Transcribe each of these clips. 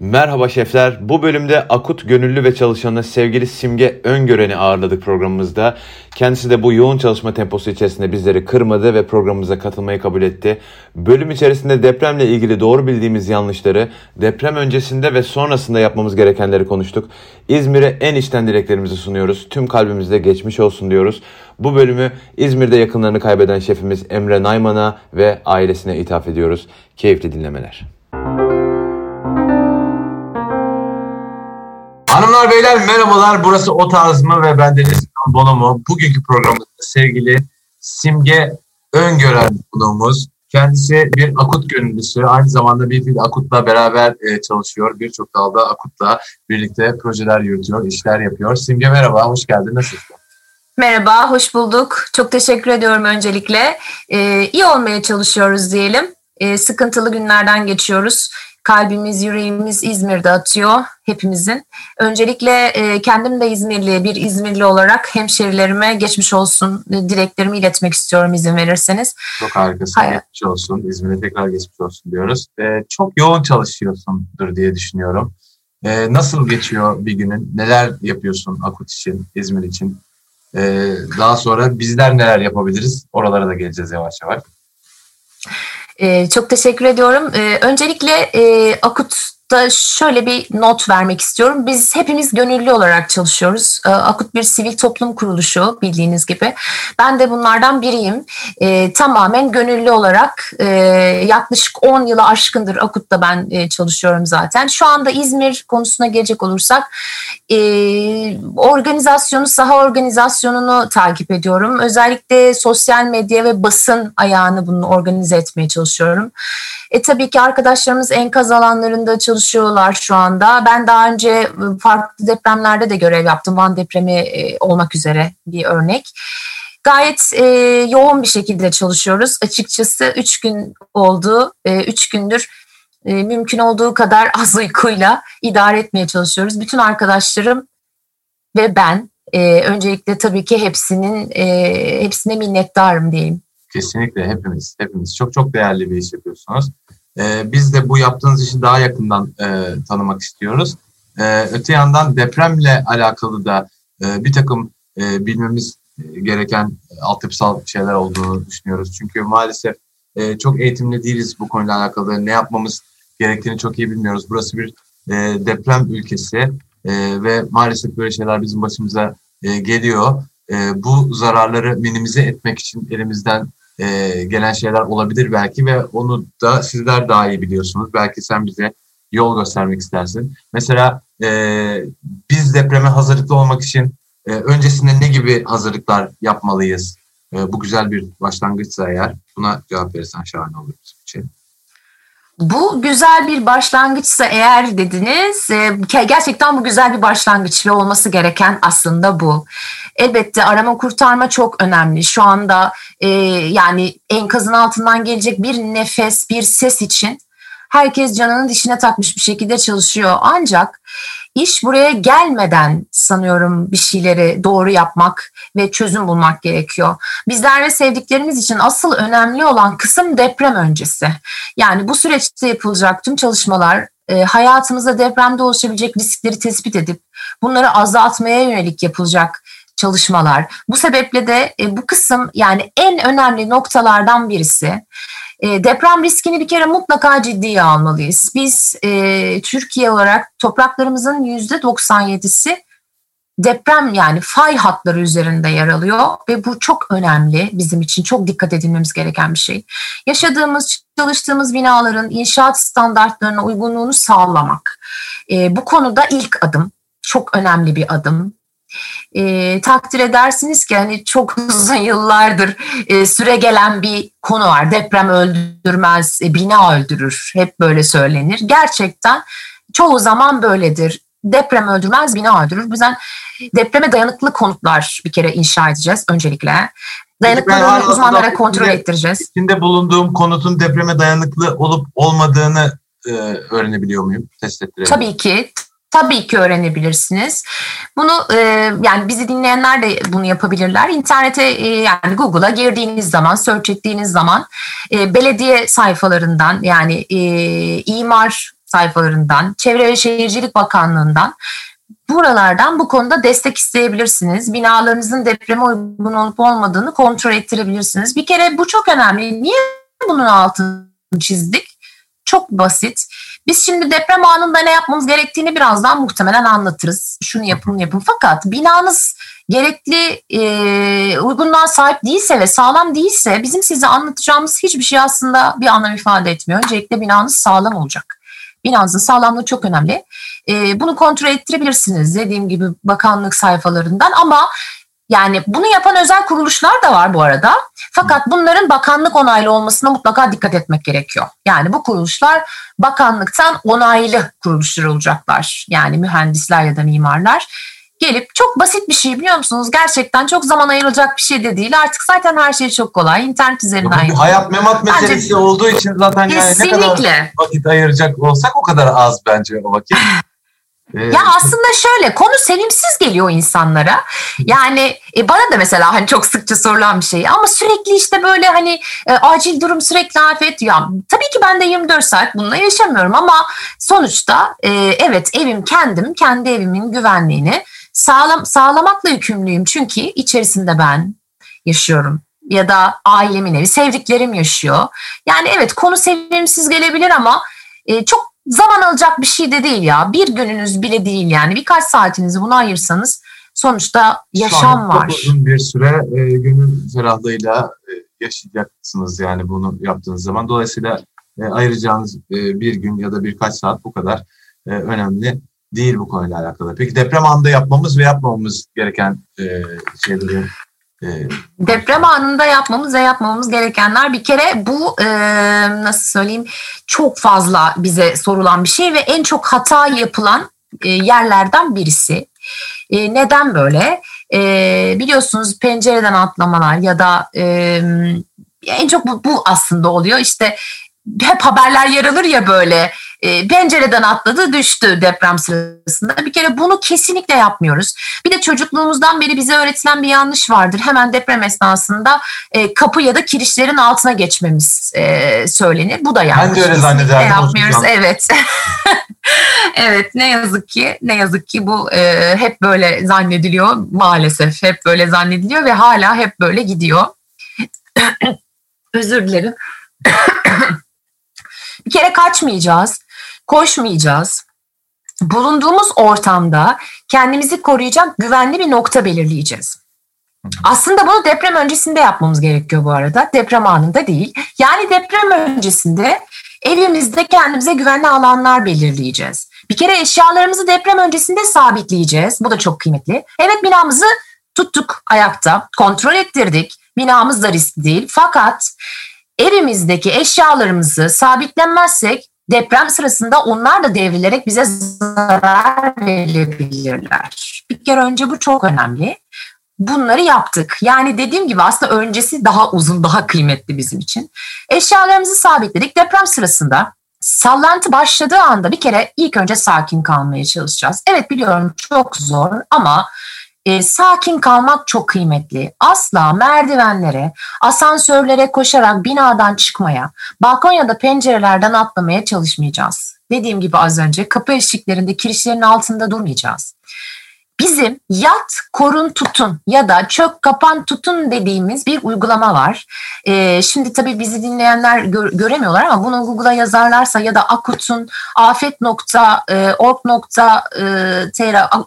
Merhaba şefler. Bu bölümde akut gönüllü ve çalışanı sevgili Simge Öngören'i ağırladık programımızda. Kendisi de bu yoğun çalışma temposu içerisinde bizleri kırmadı ve programımıza katılmayı kabul etti. Bölüm içerisinde depremle ilgili doğru bildiğimiz yanlışları, deprem öncesinde ve sonrasında yapmamız gerekenleri konuştuk. İzmir'e en içten dileklerimizi sunuyoruz. Tüm kalbimizde geçmiş olsun diyoruz. Bu bölümü İzmir'de yakınlarını kaybeden şefimiz Emre Nayman'a ve ailesine ithaf ediyoruz. Keyifli dinlemeler. Hanımlar beyler merhabalar. Burası O Tarz mı ve ben Deniz Bonomo. Bugünkü programımızda sevgili Simge Öngören konuğumuz. Kendisi bir akut gönüllüsü. Aynı zamanda bir fil akutla beraber e, çalışıyor. Birçok dalda akutla birlikte projeler yürütüyor, işler yapıyor. Simge merhaba, hoş geldin. Nasılsın? Merhaba, hoş bulduk. Çok teşekkür ediyorum öncelikle. Ee, iyi olmaya çalışıyoruz diyelim. Ee, sıkıntılı günlerden geçiyoruz. Kalbimiz, yüreğimiz İzmir'de atıyor hepimizin. Öncelikle e, kendim de İzmirli, bir İzmirli olarak hemşerilerime geçmiş olsun e, dileklerimi iletmek istiyorum izin verirseniz. Çok harikasın. Hayır. Geçmiş olsun. İzmir'e tekrar geçmiş olsun diyoruz. E, çok yoğun çalışıyorsundur diye düşünüyorum. E, nasıl geçiyor bir günün? Neler yapıyorsun Akut için, İzmir için? E, daha sonra bizler neler yapabiliriz? Oralara da geleceğiz yavaş yavaş. Ee, çok teşekkür ediyorum. Ee, öncelikle e, Akut da şöyle bir not vermek istiyorum. Biz hepimiz gönüllü olarak çalışıyoruz. Ee, Akut bir sivil toplum kuruluşu bildiğiniz gibi. Ben de bunlardan biriyim. E, tamamen gönüllü olarak e, yaklaşık 10 yılı aşkındır Akut'ta ben e, çalışıyorum zaten. Şu anda İzmir konusuna gelecek olursak e, organizasyonu, saha organizasyonunu takip ediyorum. Özellikle sosyal medya ve basın ayağını bunu organize etmeye çalışıyorum. E, tabii ki arkadaşlarımız enkaz alanlarında çalışıyorlar şu anda. Ben daha önce ıı, farklı depremlerde de görev yaptım. Van depremi e, olmak üzere bir örnek. Gayet e, yoğun bir şekilde çalışıyoruz. Açıkçası üç gün oldu. E, üç gündür e, mümkün olduğu kadar az uykuyla idare etmeye çalışıyoruz. Bütün arkadaşlarım ve ben e, öncelikle tabii ki hepsinin e, hepsine minnettarım diyeyim. Kesinlikle hepimiz, hepimiz çok çok değerli bir iş yapıyorsunuz. Ee, biz de bu yaptığınız işi daha yakından e, tanımak istiyoruz. Ee, öte yandan depremle alakalı da e, bir takım e, bilmemiz gereken altyapısal şeyler olduğunu düşünüyoruz. Çünkü maalesef e, çok eğitimli değiliz bu konuyla alakalı. Ne yapmamız gerektiğini çok iyi bilmiyoruz. Burası bir e, deprem ülkesi e, ve maalesef böyle şeyler bizim başımıza e, geliyor. E, bu zararları minimize etmek için elimizden e, gelen şeyler olabilir belki ve onu da sizler daha iyi biliyorsunuz. Belki sen bize yol göstermek istersin. Mesela e, biz depreme hazırlıklı olmak için e, öncesinde ne gibi hazırlıklar yapmalıyız? E, bu güzel bir başlangıçsa eğer buna cevap verirsen şahane olur bizim için. Bu güzel bir başlangıçsa eğer dediniz, e, gerçekten bu güzel bir başlangıç ve olması gereken aslında bu. Elbette arama kurtarma çok önemli. Şu anda e, yani enkazın altından gelecek bir nefes, bir ses için herkes canının dişine takmış bir şekilde çalışıyor. Ancak iş buraya gelmeden sanıyorum bir şeyleri doğru yapmak ve çözüm bulmak gerekiyor. Bizler ve sevdiklerimiz için asıl önemli olan kısım deprem öncesi. Yani bu süreçte yapılacak tüm çalışmalar e, hayatımızda depremde oluşabilecek riskleri tespit edip bunları azaltmaya yönelik yapılacak çalışmalar. Bu sebeple de e, bu kısım yani en önemli noktalardan birisi. E, deprem riskini bir kere mutlaka ciddiye almalıyız. Biz e, Türkiye olarak topraklarımızın yüzde 97'si deprem yani fay hatları üzerinde yer alıyor ve bu çok önemli bizim için çok dikkat edilmemiz gereken bir şey. Yaşadığımız, çalıştığımız binaların inşaat standartlarına uygunluğunu sağlamak. E, bu konuda ilk adım çok önemli bir adım e, takdir edersiniz ki hani çok uzun yıllardır e, süre gelen bir konu var. Deprem öldürmez, e, bina öldürür. Hep böyle söylenir. Gerçekten çoğu zaman böyledir. Deprem öldürmez, bina öldürür. Bizden depreme dayanıklı konutlar bir kere inşa edeceğiz öncelikle. Dayanıklılığını uzmanlara kontrol içinde, ettireceğiz. İçinde bulunduğum konutun depreme dayanıklı olup olmadığını e, öğrenebiliyor muyum? Test ettirebiliyor Tabii ki. Tabii ki öğrenebilirsiniz. Bunu e, yani bizi dinleyenler de bunu yapabilirler. İnternete e, yani Google'a girdiğiniz zaman, search ettiğiniz zaman e, belediye sayfalarından yani e, imar sayfalarından, Çevre ve Şehircilik Bakanlığı'ndan buralardan bu konuda destek isteyebilirsiniz. Binalarınızın depreme uygun olup olmadığını kontrol ettirebilirsiniz. Bir kere bu çok önemli. Niye bunun altını çizdik? Çok basit. Biz şimdi deprem anında ne yapmamız gerektiğini birazdan muhtemelen anlatırız. Şunu yapın yapın. Fakat binanız gerekli e, uygunluğa sahip değilse ve sağlam değilse bizim size anlatacağımız hiçbir şey aslında bir anlam ifade etmiyor. Öncelikle binanız sağlam olacak. Binanızın sağlamlığı çok önemli. E, bunu kontrol ettirebilirsiniz dediğim gibi bakanlık sayfalarından ama yani bunu yapan özel kuruluşlar da var bu arada. Fakat bunların bakanlık onaylı olmasına mutlaka dikkat etmek gerekiyor. Yani bu kuruluşlar bakanlıktan onaylı kuruluşlar olacaklar. Yani mühendisler ya da mimarlar gelip çok basit bir şey biliyor musunuz? Gerçekten çok zaman ayrılacak bir şey de değil. Artık zaten her şey çok kolay. İnternet üzerinden. Bu hayat memat meselesi bence, olduğu için zaten yani ne kadar vakit ayıracak olsak o kadar az bence o vakit. Ya aslında şöyle konu sevimsiz geliyor insanlara. Yani e, bana da mesela hani çok sıkça sorulan bir şey ama sürekli işte böyle hani e, acil durum sürekli afet ya tabii ki ben de 24 saat bununla yaşamıyorum ama sonuçta e, evet evim kendim kendi evimin güvenliğini sağlam sağlamakla yükümlüyüm çünkü içerisinde ben yaşıyorum ya da ailemin evi sevdiklerim yaşıyor. Yani evet konu sevimsiz gelebilir ama e, çok zaman alacak bir şey de değil ya. Bir gününüz bile değil yani. Birkaç saatinizi buna ayırsanız sonuçta yaşam var. Uzun bir süre e, gönül ferahlığıyla e, yaşayacaksınız yani bunu yaptığınız zaman. Dolayısıyla e, ayıracağınız e, bir gün ya da birkaç saat bu kadar e, önemli değil bu konuyla alakalı. Peki deprem anında yapmamız ve yapmamamız gereken e, şeyleri Deprem anında yapmamız ve yapmamamız gerekenler bir kere bu e, nasıl söyleyeyim çok fazla bize sorulan bir şey ve en çok hata yapılan e, yerlerden birisi. E, neden böyle? Biliyorsunuz pencereden atlamalar ya da en çok bu aslında oluyor. İşte hep haberler yer alır ya böyle e, pencereden atladı düştü deprem sırasında. Bir kere bunu kesinlikle yapmıyoruz. Bir de çocukluğumuzdan beri bize öğretilen bir yanlış vardır. Hemen deprem esnasında e, kapı ya da kirişlerin altına geçmemiz e, söylenir. Bu da yanlış. Ben de öyle zannederdim. Yapmıyoruz. Evet. evet ne yazık ki ne yazık ki bu e, hep böyle zannediliyor maalesef hep böyle zannediliyor ve hala hep böyle gidiyor. Özür dilerim. bir kere kaçmayacağız koşmayacağız. Bulunduğumuz ortamda kendimizi koruyacak güvenli bir nokta belirleyeceğiz. Aslında bunu deprem öncesinde yapmamız gerekiyor bu arada. Deprem anında değil. Yani deprem öncesinde evimizde kendimize güvenli alanlar belirleyeceğiz. Bir kere eşyalarımızı deprem öncesinde sabitleyeceğiz. Bu da çok kıymetli. Evet binamızı tuttuk ayakta, kontrol ettirdik. Binamız da riskli değil. Fakat evimizdeki eşyalarımızı sabitlenmezsek deprem sırasında onlar da devrilerek bize zarar verebilirler. Bir kere önce bu çok önemli. Bunları yaptık. Yani dediğim gibi aslında öncesi daha uzun, daha kıymetli bizim için. Eşyalarımızı sabitledik. Deprem sırasında sallantı başladığı anda bir kere ilk önce sakin kalmaya çalışacağız. Evet biliyorum çok zor ama e, sakin kalmak çok kıymetli. Asla merdivenlere, asansörlere koşarak binadan çıkmaya, balkon da pencerelerden atlamaya çalışmayacağız. Dediğim gibi az önce kapı eşiklerinde, kirişlerin altında durmayacağız. Bizim yat, korun, tutun ya da çök, kapan, tutun dediğimiz bir uygulama var. Ee, şimdi tabii bizi dinleyenler gö- göremiyorlar ama bunu Google'a yazarlarsa ya da Akut'un afet.org.tr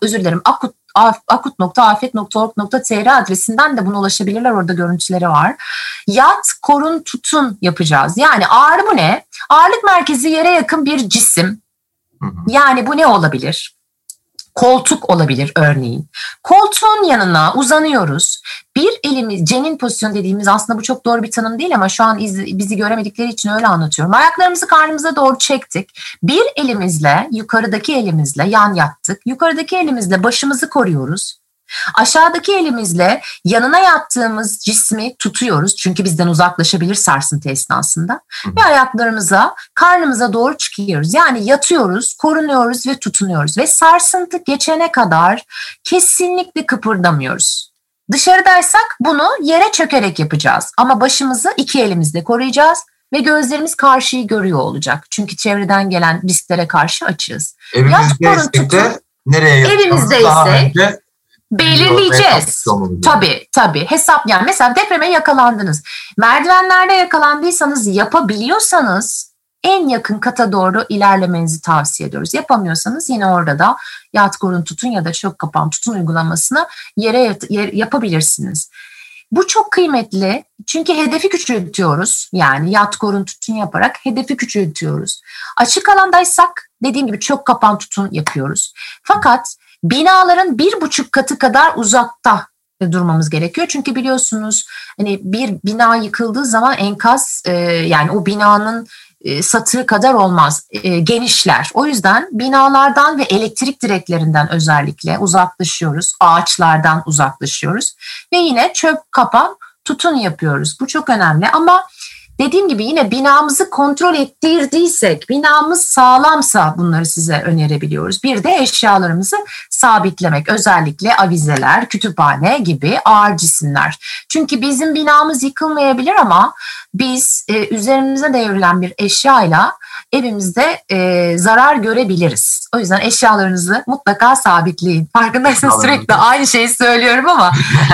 özür dilerim Akut akut.afet.org.tr adresinden de buna ulaşabilirler. Orada görüntüleri var. Yat, korun, tutun yapacağız. Yani ağrı bu ne? Ağırlık merkezi yere yakın bir cisim. Yani bu ne olabilir? Koltuk olabilir örneğin. Koltuğun yanına uzanıyoruz. Bir elimiz cenin pozisyon dediğimiz aslında bu çok doğru bir tanım değil ama şu an iz, bizi göremedikleri için öyle anlatıyorum. Ayaklarımızı karnımıza doğru çektik. Bir elimizle yukarıdaki elimizle yan yattık. Yukarıdaki elimizle başımızı koruyoruz. Aşağıdaki elimizle yanına yattığımız cismi tutuyoruz. Çünkü bizden uzaklaşabilir sarsıntı esnasında. Ve ayaklarımıza, karnımıza doğru çıkıyoruz. Yani yatıyoruz, korunuyoruz ve tutunuyoruz. Ve sarsıntı geçene kadar kesinlikle kıpırdamıyoruz. Dışarıdaysak bunu yere çökerek yapacağız. Ama başımızı iki elimizle koruyacağız ve gözlerimiz karşıyı görüyor olacak. Çünkü çevreden gelen risklere karşı açığız. Evimizdeysek de nereye Evimizdeyse belirleyeceğiz. Tabii tabii hesap yani mesela depreme yakalandınız. Merdivenlerde yakalandıysanız yapabiliyorsanız en yakın kata doğru ilerlemenizi tavsiye ediyoruz. Yapamıyorsanız yine orada da yat korun tutun ya da çök kapan tutun uygulamasını yere, yere yapabilirsiniz. Bu çok kıymetli çünkü hedefi küçültüyoruz. Yani yat korun tutun yaparak hedefi küçültüyoruz. Açık alandaysak dediğim gibi çok kapan tutun yapıyoruz. Fakat binaların bir buçuk katı kadar uzakta durmamız gerekiyor. Çünkü biliyorsunuz hani bir bina yıkıldığı zaman enkaz e, yani o binanın e, satır kadar olmaz. E, genişler. O yüzden binalardan ve elektrik direklerinden özellikle uzaklaşıyoruz. Ağaçlardan uzaklaşıyoruz. Ve yine çöp kapan tutun yapıyoruz. Bu çok önemli ama dediğim gibi yine binamızı kontrol ettirdiysek, binamız sağlamsa bunları size önerebiliyoruz. Bir de eşyalarımızı sabitlemek. Özellikle avizeler, kütüphane gibi ağır cisimler. Çünkü bizim binamız yıkılmayabilir ama biz e, üzerimize devrilen bir eşyayla evimizde e, zarar görebiliriz. O yüzden eşyalarınızı mutlaka sabitleyin. Farkındaysanız sürekli aynı şeyi söylüyorum ama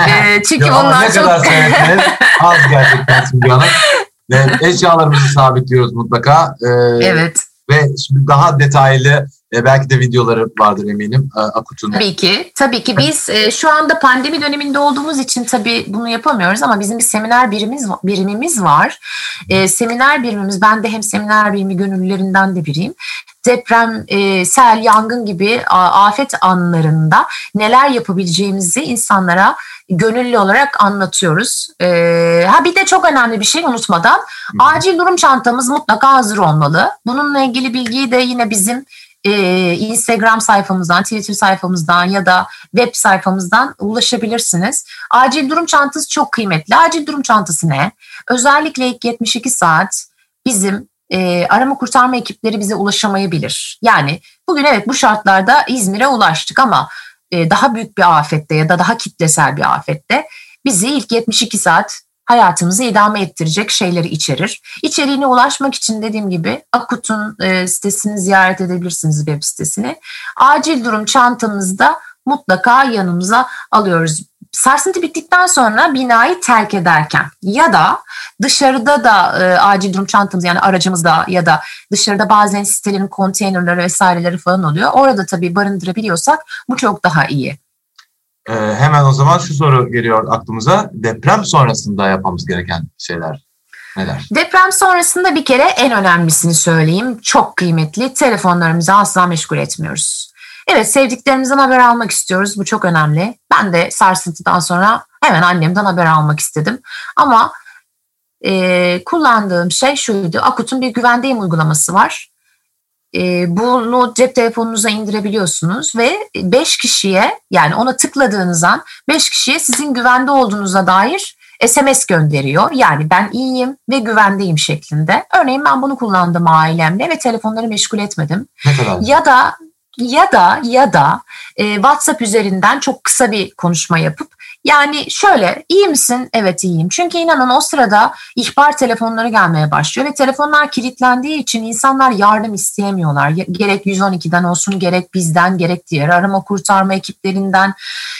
e, çünkü ya bunlar çok... az gerçekten Simge Hanım. eşyalarımızı sabitliyoruz mutlaka. Ee, evet. Ve şimdi daha detaylı e, belki de videoları vardır eminim e, Akut'un. Tabii ki. Tabii ki biz e, şu anda pandemi döneminde olduğumuz için tabii bunu yapamıyoruz ama bizim bir seminer birimimiz birimimiz var. E, seminer birimimiz ben de hem seminer birimi gönüllülerinden de biriyim deprem, e, sel, yangın gibi afet anlarında neler yapabileceğimizi insanlara gönüllü olarak anlatıyoruz. E, ha bir de çok önemli bir şey unutmadan acil durum çantamız mutlaka hazır olmalı. Bununla ilgili bilgiyi de yine bizim e, Instagram sayfamızdan, Twitter sayfamızdan ya da web sayfamızdan ulaşabilirsiniz. Acil durum çantası çok kıymetli. Acil durum çantası ne? Özellikle ilk 72 saat bizim e, arama kurtarma ekipleri bize ulaşamayabilir. Yani bugün evet bu şartlarda İzmir'e ulaştık ama e, daha büyük bir afette ya da daha kitlesel bir afette bizi ilk 72 saat hayatımızı idame ettirecek şeyleri içerir. İçeriğine ulaşmak için dediğim gibi Akut'un e, sitesini ziyaret edebilirsiniz web sitesini. Acil durum çantamızda mutlaka yanımıza alıyoruz sarsıntı bittikten sonra binayı terk ederken ya da dışarıda da e, acil durum çantamız yani aracımızda ya da dışarıda bazen sitelerin konteynerleri vesaireleri falan oluyor. Orada tabii barındırabiliyorsak bu çok daha iyi. Ee, hemen o zaman şu soru geliyor aklımıza. Deprem sonrasında yapmamız gereken şeyler neler? Deprem sonrasında bir kere en önemlisini söyleyeyim. Çok kıymetli. Telefonlarımızı asla meşgul etmiyoruz. Evet sevdiklerimizden haber almak istiyoruz. Bu çok önemli. Ben de sarsıntıdan sonra hemen annemden haber almak istedim. Ama e, kullandığım şey şuydu. Akut'un bir güvendeyim uygulaması var. E, bunu cep telefonunuza indirebiliyorsunuz ve 5 kişiye yani ona tıkladığınız an 5 kişiye sizin güvende olduğunuza dair SMS gönderiyor. Yani ben iyiyim ve güvendeyim şeklinde. Örneğin ben bunu kullandım ailemle ve telefonları meşgul etmedim. Ne kadar? Ya da ya da ya da e, WhatsApp üzerinden çok kısa bir konuşma yapıp yani şöyle iyi misin? Evet iyiyim. Çünkü inanın o sırada ihbar telefonları gelmeye başlıyor ve telefonlar kilitlendiği için insanlar yardım isteyemiyorlar. Gerek 112'den olsun gerek bizden gerek diğer arama kurtarma ekiplerinden.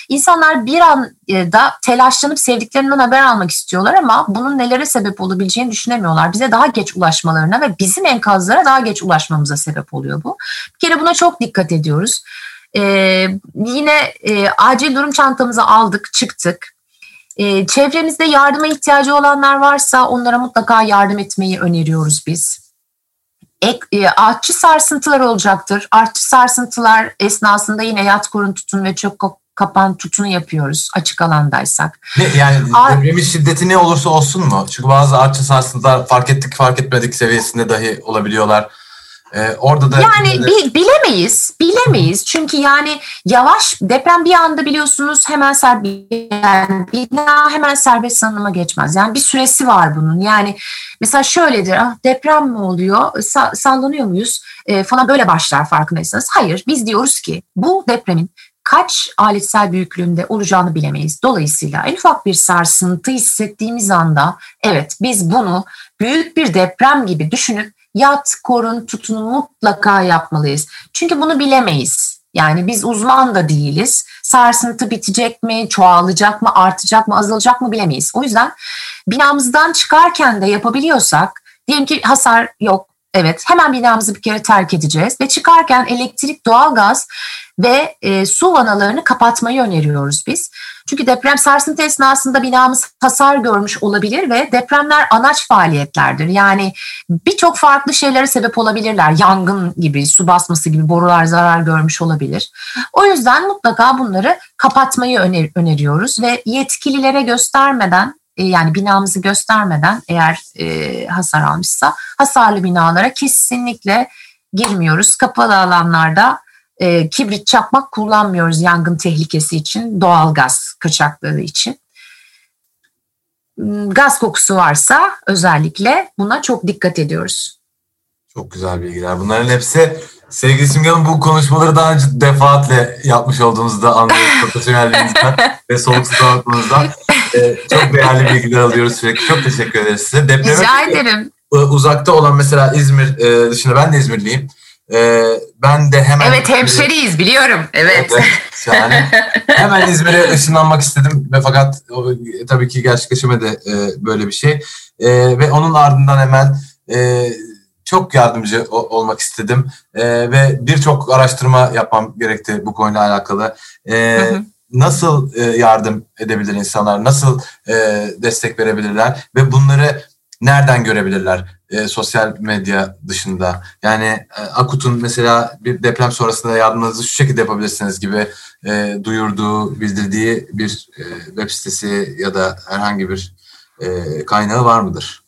İnsanlar bir anda telaşlanıp sevdiklerinden haber almak istiyorlar ama bunun nelere sebep olabileceğini düşünemiyorlar. Bize daha geç ulaşmalarına ve bizim enkazlara daha geç ulaşmamıza sebep oluyor bu. Bir kere buna çok dikkat ediyoruz. Ee, yine e, acil durum çantamızı aldık, çıktık. Ee, çevremizde yardıma ihtiyacı olanlar varsa onlara mutlaka yardım etmeyi öneriyoruz biz. Ek, e, artçı sarsıntılar olacaktır. Artçı sarsıntılar esnasında yine yat korun tutun ve çok kapan tutunu yapıyoruz açık alandaysak. Ne, yani depremin şiddeti ne olursa olsun mu? Çünkü bazı artçı sarsıntılar fark ettik fark etmedik seviyesinde dahi olabiliyorlar. Ee, orada da yani bi, bilemeyiz, bilemeyiz çünkü yani yavaş deprem bir anda biliyorsunuz hemen serbest yani bina hemen serbest sanıma geçmez. Yani bir süresi var bunun. Yani mesela şöyledir, ah deprem mi oluyor, Sa- sallanıyor muyuz e, falan böyle başlar farkındaysanız. Hayır, biz diyoruz ki bu depremin kaç aletsel büyüklüğünde olacağını bilemeyiz. Dolayısıyla en ufak bir sarsıntı hissettiğimiz anda evet biz bunu büyük bir deprem gibi düşünüp yat, korun, tutunu mutlaka yapmalıyız. Çünkü bunu bilemeyiz. Yani biz uzman da değiliz. Sarsıntı bitecek mi, çoğalacak mı, artacak mı, azalacak mı bilemeyiz. O yüzden binamızdan çıkarken de yapabiliyorsak, diyelim ki hasar yok, Evet hemen binamızı bir kere terk edeceğiz ve çıkarken elektrik, doğalgaz ve e, su vanalarını kapatmayı öneriyoruz biz. Çünkü deprem sarsıntı esnasında binamız hasar görmüş olabilir ve depremler anaç faaliyetlerdir. Yani birçok farklı şeylere sebep olabilirler. Yangın gibi, su basması gibi borular zarar görmüş olabilir. O yüzden mutlaka bunları kapatmayı öner öneriyoruz ve yetkililere göstermeden e, yani binamızı göstermeden eğer e, hasar almışsa hasarlı binalara kesinlikle girmiyoruz. Kapalı alanlarda e, kibrit çakmak kullanmıyoruz yangın tehlikesi için, doğal gaz kaçakları için. Hmm, gaz kokusu varsa özellikle buna çok dikkat ediyoruz. Çok güzel bilgiler. Bunların hepsi sevgili Simge Hanım bu konuşmaları daha önce defaatle yapmış olduğunuzda anlıyoruz profesyonelliğinizden ve soğuk sıcaklığınızdan. Ee, çok değerli bilgiler alıyoruz sürekli. Çok teşekkür ederiz size. Depreme Rica ederim. Uzakta olan mesela İzmir e, dışında ben de İzmirliyim. Ee, ben de hemen... Evet hemşeriyiz biliyorum. Evet. evet yani hemen İzmir'e ışınlanmak istedim ve fakat o, tabii ki gerçekleşemedi e, böyle bir şey. E, ve onun ardından hemen e, çok yardımcı o, olmak istedim e, ve birçok araştırma yapmam gerekti bu konuyla alakalı. E, hı hı. Nasıl e, yardım edebilir insanlar, nasıl e, destek verebilirler ve bunları nereden görebilirler e, sosyal medya dışında? Yani Akut'un mesela bir deprem sonrasında yardımınızı şu şekilde yapabilirsiniz gibi duyurduğu, bildirdiği bir web sitesi ya da herhangi bir kaynağı var mıdır?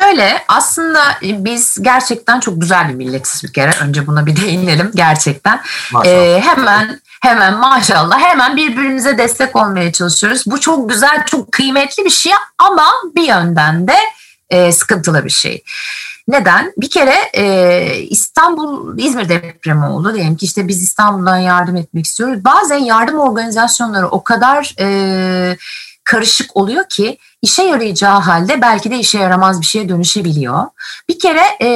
Şöyle aslında biz gerçekten çok güzel bir milletiz bir kere. Önce buna bir değinelim gerçekten. Ee, hemen hemen maşallah hemen birbirimize destek olmaya çalışıyoruz. Bu çok güzel, çok kıymetli bir şey ama bir yönden de e, sıkıntılı bir şey. Neden? Bir kere e, İstanbul, İzmir depremi oldu. Diyelim ki işte biz İstanbul'dan yardım etmek istiyoruz. Bazen yardım organizasyonları o kadar e, karışık oluyor ki işe yarayacağı halde belki de işe yaramaz bir şeye dönüşebiliyor. Bir kere e,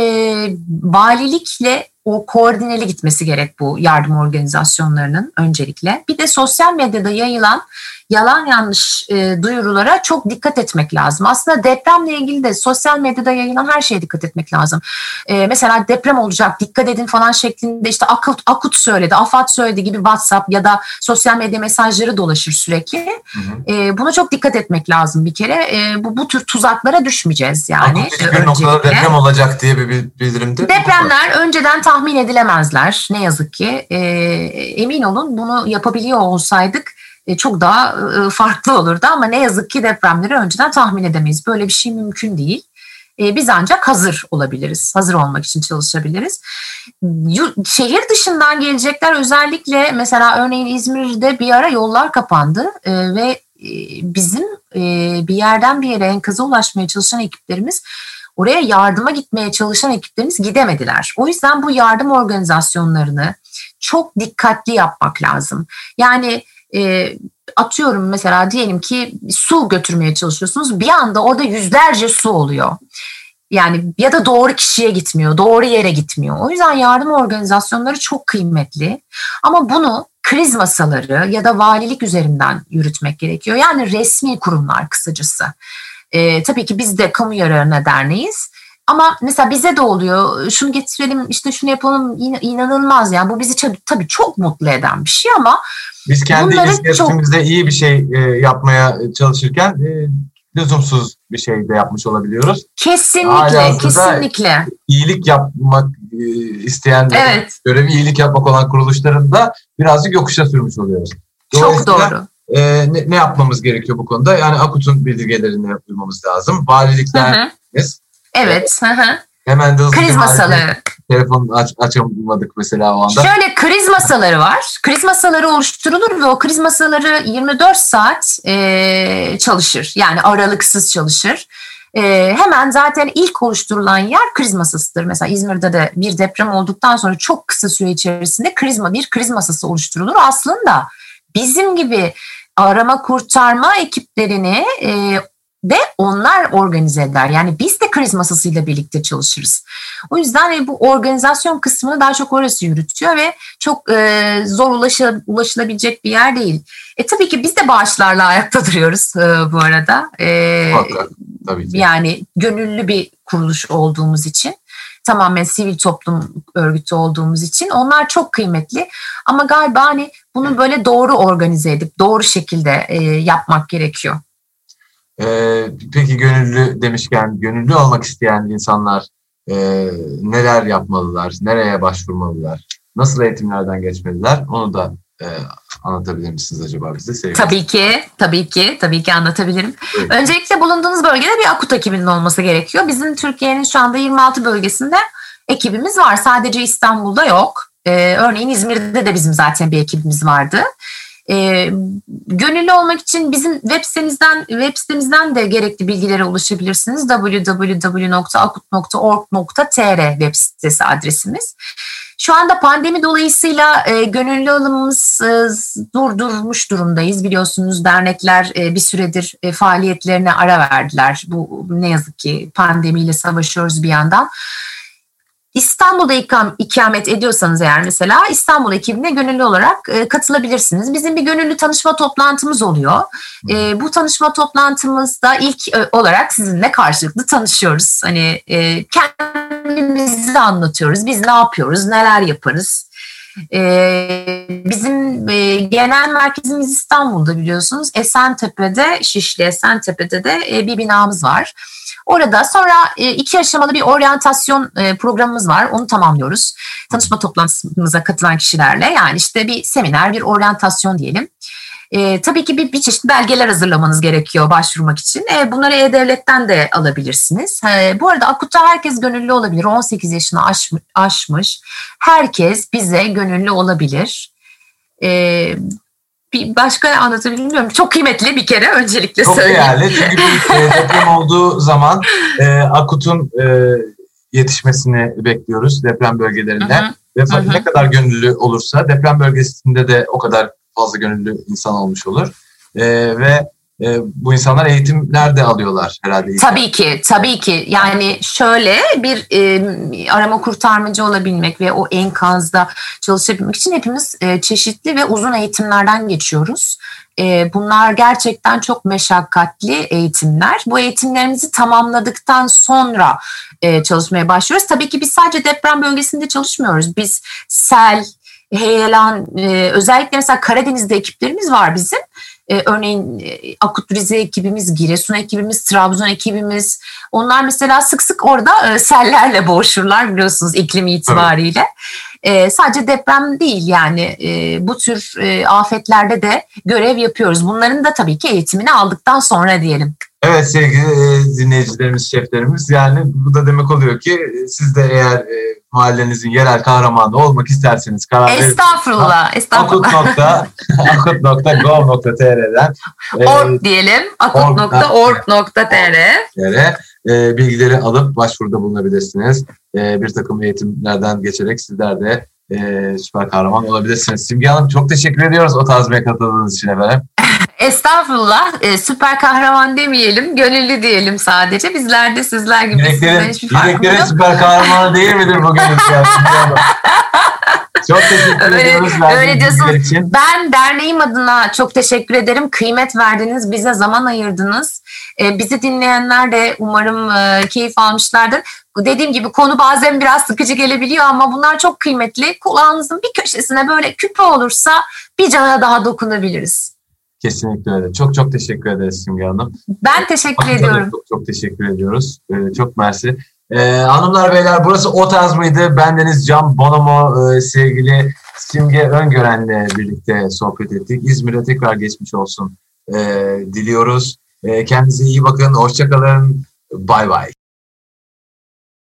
valilikle o koordineli gitmesi gerek bu yardım organizasyonlarının öncelikle. Bir de sosyal medyada yayılan yalan yanlış e, duyurulara çok dikkat etmek lazım. Aslında depremle ilgili de sosyal medyada yayılan her şeye dikkat etmek lazım. E, mesela deprem olacak dikkat edin falan şeklinde işte akut, akut söyledi, afat söyledi gibi WhatsApp ya da sosyal medya mesajları dolaşır sürekli. Hı hı. E, buna çok dikkat etmek lazım bir kere. E, bu, bu tür tuzaklara düşmeyeceğiz yani. Akut hiçbir noktada deprem olacak diye bir bildirimde. Depremler önceden tahmin edilemezler ne yazık ki. E, emin olun bunu yapabiliyor olsaydık çok daha e, farklı olurdu ama ne yazık ki depremleri önceden tahmin edemeyiz. Böyle bir şey mümkün değil. E, biz ancak hazır olabiliriz. Hazır olmak için çalışabiliriz. Şehir dışından gelecekler özellikle mesela örneğin İzmir'de bir ara yollar kapandı ve bizim bir yerden bir yere enkaza ulaşmaya çalışan ekiplerimiz oraya yardıma gitmeye çalışan ekiplerimiz gidemediler. O yüzden bu yardım organizasyonlarını çok dikkatli yapmak lazım. Yani e, atıyorum mesela diyelim ki su götürmeye çalışıyorsunuz bir anda orada yüzlerce su oluyor. Yani ya da doğru kişiye gitmiyor, doğru yere gitmiyor. O yüzden yardım organizasyonları çok kıymetli. Ama bunu kriz masaları ya da valilik üzerinden yürütmek gerekiyor. Yani resmi kurumlar kısacası. Ee, tabii ki biz de kamu yararına derneğiz. Ama mesela bize de oluyor. Şunu getirelim, işte şunu yapalım. inanılmaz yani. Bu bizi tabii çok mutlu eden bir şey ama biz kendi inisiyatifimizde çok... iyi bir şey e, yapmaya çalışırken e, lüzumsuz bir şey de yapmış olabiliyoruz. Kesinlikle, kesinlikle. İyilik yapmak e, isteyen, evet. görevi iyilik yapmak olan kuruluşların da birazcık yokuşa sürmüş oluyoruz. Çok doğru. E, ne, ne yapmamız gerekiyor bu konuda? Yani AKUT'un bildirgelerini uymamız lazım. Valilikler, Evet. Hemen de kriz masaları. Telefon aç, açamadık mesela o anda. Şöyle kriz masaları var. Kriz masaları oluşturulur ve o kriz masaları 24 saat e, çalışır. Yani aralıksız çalışır. e, hemen zaten ilk oluşturulan yer kriz masasıdır. Mesela İzmir'de de bir deprem olduktan sonra çok kısa süre içerisinde krizma bir kriz masası oluşturulur. Aslında bizim gibi arama kurtarma ekiplerini e, de onlar organize eder. Yani biz de kriz masasıyla birlikte çalışırız. O yüzden bu organizasyon kısmını daha çok orası yürütüyor ve çok e, zor ulaşı, ulaşılabilecek bir yer değil. E tabii ki biz de bağışlarla ayakta duruyoruz e, bu arada. E, tabii ki. Yani gönüllü bir kuruluş olduğumuz için tamamen sivil toplum örgütü olduğumuz için onlar çok kıymetli. Ama galiba hani bunu böyle doğru organize edip doğru şekilde e, yapmak gerekiyor. Ee, peki gönüllü demişken gönüllü olmak isteyen insanlar e, neler yapmalılar, nereye başvurmalılar, nasıl eğitimlerden geçmeliler onu da e, anlatabilir misiniz acaba bize? Sevgili. Tabii ki, tabii ki, tabii ki anlatabilirim. Evet. Öncelikle bulunduğunuz bölgede bir akut ekibinin olması gerekiyor. Bizim Türkiye'nin şu anda 26 bölgesinde ekibimiz var. Sadece İstanbul'da yok. Ee, örneğin İzmir'de de bizim zaten bir ekibimiz vardı. E, gönüllü olmak için bizim web sitemizden web sitemizden de gerekli bilgilere ulaşabilirsiniz. www.akut.org.tr web sitesi adresimiz. Şu anda pandemi dolayısıyla e, gönüllü alımımız e, durdurmuş durumdayız. Biliyorsunuz dernekler e, bir süredir e, faaliyetlerine ara verdiler. Bu ne yazık ki pandemiyle savaşıyoruz bir yandan. İstanbul'da ikam, ikamet ediyorsanız eğer mesela İstanbul ekibine gönüllü olarak e, katılabilirsiniz. Bizim bir gönüllü tanışma toplantımız oluyor. E, bu tanışma toplantımızda ilk e, olarak sizinle karşılıklı tanışıyoruz. Hani e, kendimizi anlatıyoruz. Biz ne yapıyoruz, neler yaparız. Ee, bizim e, genel merkezimiz İstanbul'da biliyorsunuz. Esentepe'de, Şişli Esentepe'de de e, bir binamız var. Orada sonra e, iki aşamalı bir oryantasyon e, programımız var. Onu tamamlıyoruz. Tanışma toplantımıza katılan kişilerle yani işte bir seminer, bir oryantasyon diyelim. E, tabii ki bir, bir çeşit belgeler hazırlamanız gerekiyor başvurmak için. E, bunları E-Devlet'ten de alabilirsiniz. E, bu arada Akut'ta herkes gönüllü olabilir. 18 yaşını aş, aşmış. Herkes bize gönüllü olabilir. E, bir başka anlatabiliyor Çok kıymetli bir kere öncelikle Çok söyleyeyim. Çok değerli çünkü bir e, deprem olduğu zaman e, Akut'un e, yetişmesini bekliyoruz deprem bölgelerinde. Hı hı. Ve hı hı. ne kadar gönüllü olursa deprem bölgesinde de o kadar fazla gönüllü insan olmuş olur. E, ve e, bu insanlar eğitimler de alıyorlar herhalde. Tabii ki, tabii ki. Yani şöyle bir e, arama kurtarmacı olabilmek ve o enkazda çalışabilmek için hepimiz e, çeşitli ve uzun eğitimlerden geçiyoruz. E, bunlar gerçekten çok meşakkatli eğitimler. Bu eğitimlerimizi tamamladıktan sonra e, çalışmaya başlıyoruz. Tabii ki biz sadece deprem bölgesinde çalışmıyoruz. Biz sel, heyelan, e, özellikle mesela Karadeniz'de ekiplerimiz var bizim. E, örneğin e, Akut Rize ekibimiz, Giresun ekibimiz, Trabzon ekibimiz. Onlar mesela sık sık orada e, sellerle boğuşurlar biliyorsunuz iklim itibariyle. E, sadece deprem değil yani e, bu tür e, afetlerde de görev yapıyoruz. Bunların da tabii ki eğitimini aldıktan sonra diyelim. Evet sevgili e, dinleyicilerimiz, şeflerimiz yani bu da demek oluyor ki e, siz de eğer e, mahallenizin yerel kahramanı olmak isterseniz karar verin. Estağfurullah. estağfurullah. akut.gov.tr'den Org diyelim. akut.org.tr e, bilgileri alıp başvuruda bulunabilirsiniz. E, bir takım eğitimlerden geçerek sizler de e, süper kahraman olabilirsiniz. Simge Hanım çok teşekkür ediyoruz o tazmaya katıldığınız için efendim. Estağfurullah. E, süper kahraman demeyelim, gönüllü diyelim sadece. Bizler de sizler gibi yüreklerin, süper kahramanı değil midir bu gönüllü? Çok teşekkür öyle, ediyoruz. Öyle diyorsun. Ben derneğim adına çok teşekkür ederim. Kıymet verdiniz, bize zaman ayırdınız. Ee, bizi dinleyenler de umarım e, keyif almışlardır. Dediğim gibi konu bazen biraz sıkıcı gelebiliyor ama bunlar çok kıymetli. Kulağınızın bir köşesine böyle küpe olursa bir cana daha dokunabiliriz. Kesinlikle öyle. Çok çok teşekkür ederiz Simge Hanım. Ben teşekkür Hatta ediyorum. Çok çok teşekkür ediyoruz. Ee, çok mersi. Ee, hanımlar beyler burası o tarz mıydı? Bendeniz Can Bonomo e, sevgili Simge Öngören'le birlikte sohbet ettik. İzmir'e tekrar geçmiş olsun e, diliyoruz. E, kendinize iyi bakın. Hoşçakalın. Bay bay.